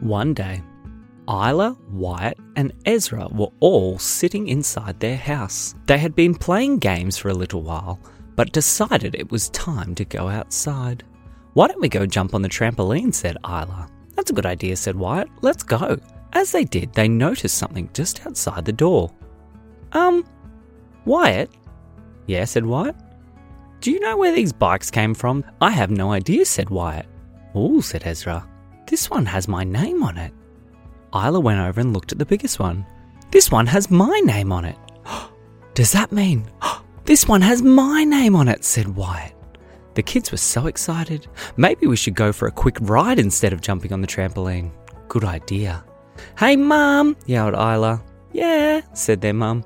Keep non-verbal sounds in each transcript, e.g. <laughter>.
One day, Isla, Wyatt, and Ezra were all sitting inside their house. They had been playing games for a little while, but decided it was time to go outside. Why don't we go jump on the trampoline? said Isla. That's a good idea, said Wyatt. Let's go. As they did, they noticed something just outside the door. Um, Wyatt? Yeah, said Wyatt. Do you know where these bikes came from? I have no idea, said Wyatt. Oh, said Ezra. This one has my name on it. Isla went over and looked at the biggest one. This one has my name on it. <gasps> Does that mean <gasps> this one has my name on it? said Wyatt. The kids were so excited. Maybe we should go for a quick ride instead of jumping on the trampoline. Good idea. Hey, Mum, yelled Isla. Yeah, said their mum.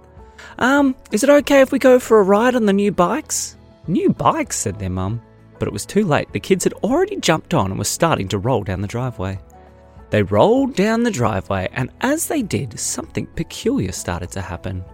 Um, is it okay if we go for a ride on the new bikes? New bikes, said their mum. But it was too late. The kids had already jumped on and were starting to roll down the driveway. They rolled down the driveway, and as they did, something peculiar started to happen.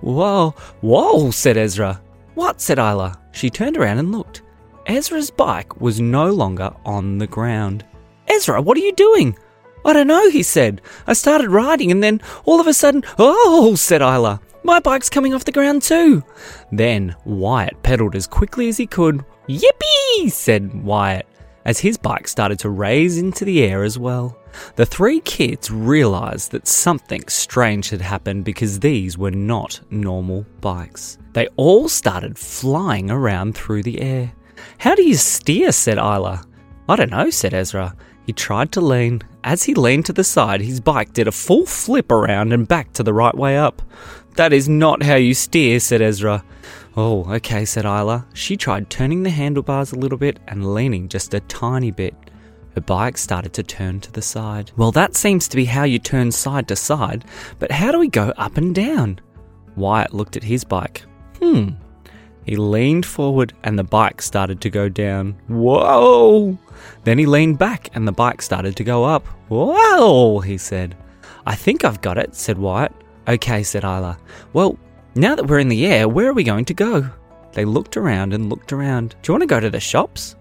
Whoa, whoa, said Ezra. What? said Isla. She turned around and looked. Ezra's bike was no longer on the ground. Ezra, what are you doing? I don't know, he said. I started riding and then all of a sudden, oh, said Isla. My bike's coming off the ground too. Then Wyatt pedaled as quickly as he could. Yippee, said Wyatt, as his bike started to raise into the air as well. The three kids realised that something strange had happened because these were not normal bikes. They all started flying around through the air. How do you steer? said Isla. I don't know, said Ezra. He tried to lean. As he leaned to the side, his bike did a full flip around and back to the right way up. That is not how you steer, said Ezra. Oh, okay, said Isla. She tried turning the handlebars a little bit and leaning just a tiny bit. Her bike started to turn to the side. Well, that seems to be how you turn side to side, but how do we go up and down? Wyatt looked at his bike. Hmm. He leaned forward and the bike started to go down. Whoa! Then he leaned back and the bike started to go up. Whoa! He said. I think I've got it, said Wyatt. Okay, said Isla. Well, now that we're in the air, where are we going to go? They looked around and looked around. Do you want to go to the shops?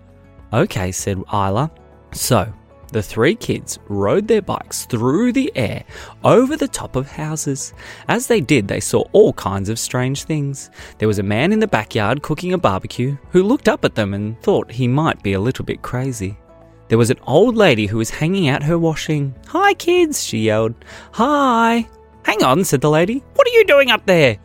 Okay, said Isla. So, the three kids rode their bikes through the air over the top of houses. As they did, they saw all kinds of strange things. There was a man in the backyard cooking a barbecue who looked up at them and thought he might be a little bit crazy. There was an old lady who was hanging out her washing. Hi, kids, she yelled. Hi. Hang on, said the lady. What are you doing up there?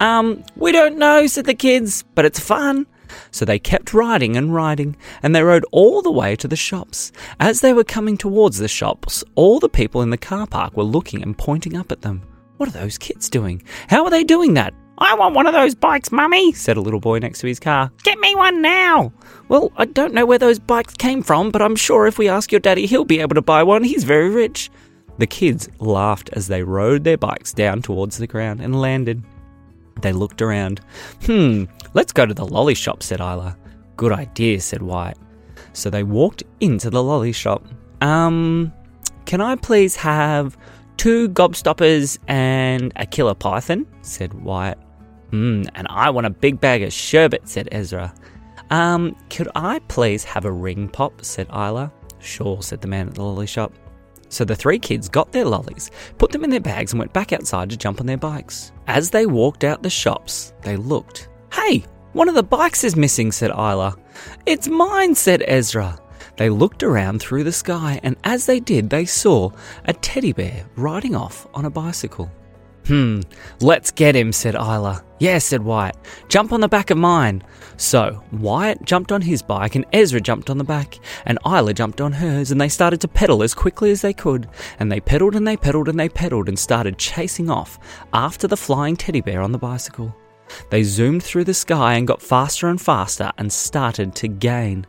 Um, we don't know, said the kids, but it's fun. So they kept riding and riding, and they rode all the way to the shops. As they were coming towards the shops, all the people in the car park were looking and pointing up at them. What are those kids doing? How are they doing that? I want one of those bikes, Mummy, said a little boy next to his car. Get me one now. Well, I don't know where those bikes came from, but I'm sure if we ask your daddy, he'll be able to buy one. He's very rich. The kids laughed as they rode their bikes down towards the ground and landed. They looked around. Hmm, let's go to the lolly shop, said Isla. Good idea, said Wyatt. So they walked into the lolly shop. Um, can I please have two gobstoppers and a killer python? said Wyatt. Hmm, and I want a big bag of sherbet, said Ezra. Um, could I please have a ring pop? said Isla. Sure, said the man at the lolly shop. So the three kids got their lollies, put them in their bags, and went back outside to jump on their bikes. As they walked out the shops, they looked. Hey, one of the bikes is missing, said Isla. It's mine, said Ezra. They looked around through the sky, and as they did, they saw a teddy bear riding off on a bicycle. Hmm, let's get him, said Isla. Yeah, said Wyatt. Jump on the back of mine. So, Wyatt jumped on his bike and Ezra jumped on the back, and Isla jumped on hers, and they started to pedal as quickly as they could. And they pedaled and they pedaled and they pedaled and started chasing off after the flying teddy bear on the bicycle. They zoomed through the sky and got faster and faster and started to gain.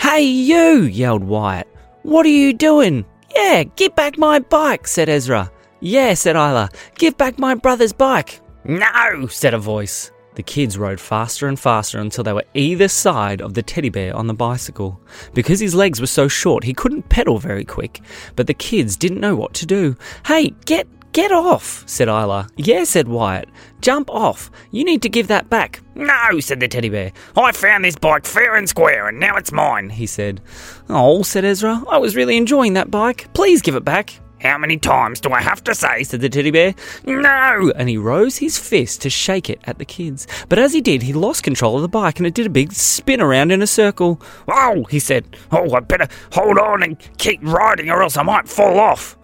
Hey, you! yelled Wyatt. What are you doing? Yeah, get back my bike, said Ezra. Yeah, said Isla. Give back my brother's bike. No, said a voice. The kids rode faster and faster until they were either side of the teddy bear on the bicycle. Because his legs were so short, he couldn't pedal very quick, but the kids didn't know what to do. Hey, get Get off, said Isla. Yeah, said Wyatt. Jump off. You need to give that back. No, said the teddy bear. I found this bike fair and square, and now it's mine. He said. Oh, said Ezra. I was really enjoying that bike. Please give it back. How many times do I have to say? said the teddy bear. No! And he rose his fist to shake it at the kids. But as he did, he lost control of the bike and it did a big spin around in a circle. Oh, he said. Oh, I better hold on and keep riding or else I might fall off.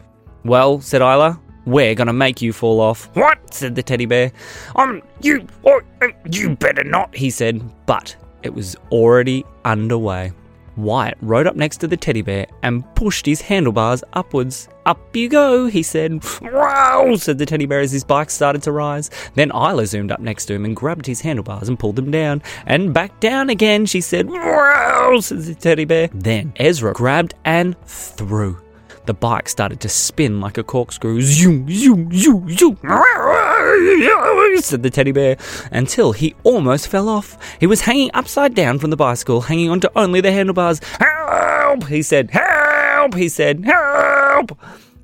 Well, said Isla, we're gonna make you fall off. What? said the teddy bear. Um, you, oh, uh, you better not. He said, but it was already underway. Wyatt rode up next to the teddy bear and pushed his handlebars upwards. Up you go, he said. Wow, said the teddy bear as his bike started to rise. Then Isla zoomed up next to him and grabbed his handlebars and pulled them down. And back down again, she said. Wow, said the teddy bear. Then Ezra grabbed and threw. The bike started to spin like a corkscrew. Zoom, zoom, zoom, zoom. <laughs> said the teddy bear, until he almost fell off. He was hanging upside down from the bicycle, hanging onto only the handlebars. Help! He said. Help! He said. Help!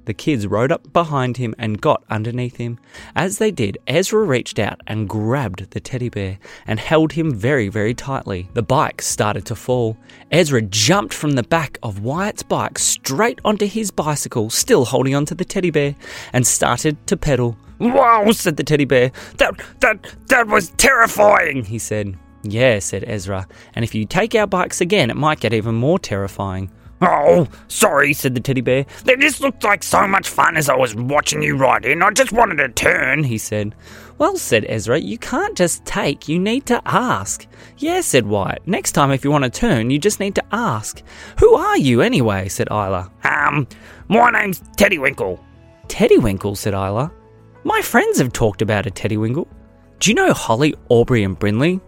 The kids rode up behind him and got underneath him. As they did, Ezra reached out and grabbed the teddy bear and held him very, very tightly. The bike started to fall. Ezra jumped from the back of Wyatt's bike straight onto his bicycle, still holding onto the teddy bear, and started to pedal. Wow, said the teddy bear. That that that was terrifying, he said. Yeah, said Ezra, and if you take our bikes again, it might get even more terrifying. Oh, sorry, said the teddy bear. "That just looked like so much fun as I was watching you ride in. I just wanted to turn, he said. Well, said Ezra, you can't just take, you need to ask. Yeah, said Wyatt. Next time, if you want to turn, you just need to ask. Who are you, anyway? said Isla. Um, my name's Teddy Winkle. Teddy Winkle, said Isla. My friends have talked about a Teddy Winkle. Do you know Holly, Aubrey, and Brinley?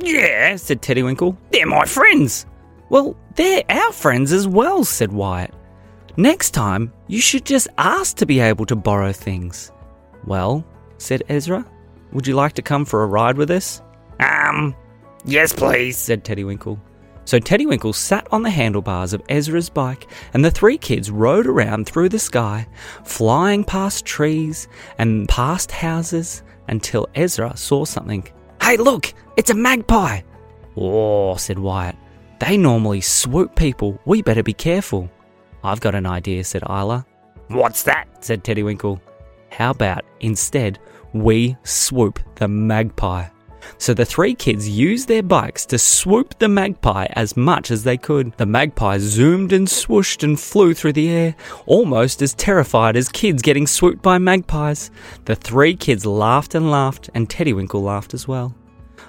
Yeah, said Teddy Winkle. They're my friends. Well, they're our friends as well, said Wyatt. Next time, you should just ask to be able to borrow things. Well, said Ezra, would you like to come for a ride with us? Um, yes, please, said Teddywinkle. So Teddywinkle sat on the handlebars of Ezra's bike, and the three kids rode around through the sky, flying past trees and past houses until Ezra saw something. Hey, look, it's a magpie! Oh, said Wyatt. They normally swoop people. We better be careful. I've got an idea, said Isla. What's that? said Teddywinkle. How about instead we swoop the magpie? So the three kids used their bikes to swoop the magpie as much as they could. The magpie zoomed and swooshed and flew through the air, almost as terrified as kids getting swooped by magpies. The three kids laughed and laughed, and Teddywinkle laughed as well.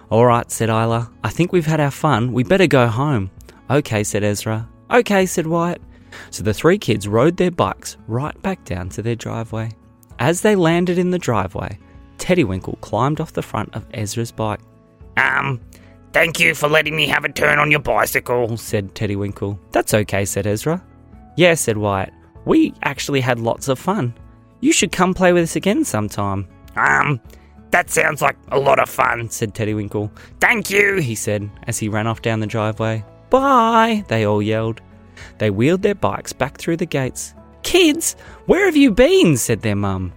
All right, said Isla. I think we've had our fun. We better go home. Okay, said Ezra. Okay, said Wyatt. So the three kids rode their bikes right back down to their driveway. As they landed in the driveway, Teddywinkle climbed off the front of Ezra's bike. Um, thank you for letting me have a turn on your bicycle, said Teddywinkle. That's okay, said Ezra. Yeah, said Wyatt. We actually had lots of fun. You should come play with us again sometime. Um, that sounds like a lot of fun, said Teddy Winkle. Thank you, he said as he ran off down the driveway. Bye, they all yelled. They wheeled their bikes back through the gates. Kids, where have you been? said their mum.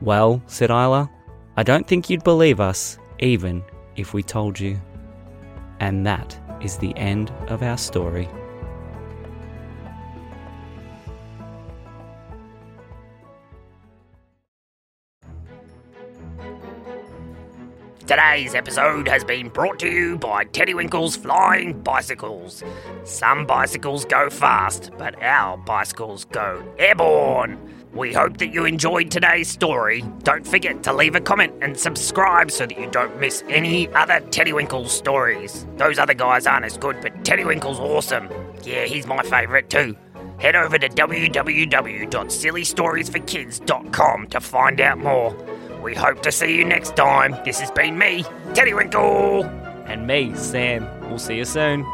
Well, said Isla, I don't think you'd believe us, even if we told you. And that is the end of our story. Today's episode has been brought to you by Teddy Winkle's Flying Bicycles. Some bicycles go fast, but our bicycles go airborne. We hope that you enjoyed today's story. Don't forget to leave a comment and subscribe so that you don't miss any other Teddywinkle stories. Those other guys aren't as good, but Teddy Winkle's awesome. Yeah, he's my favourite too. Head over to www.sillystoriesforkids.com to find out more. We hope to see you next time. This has been me, Teddy Winkle. And me, Sam. We'll see you soon.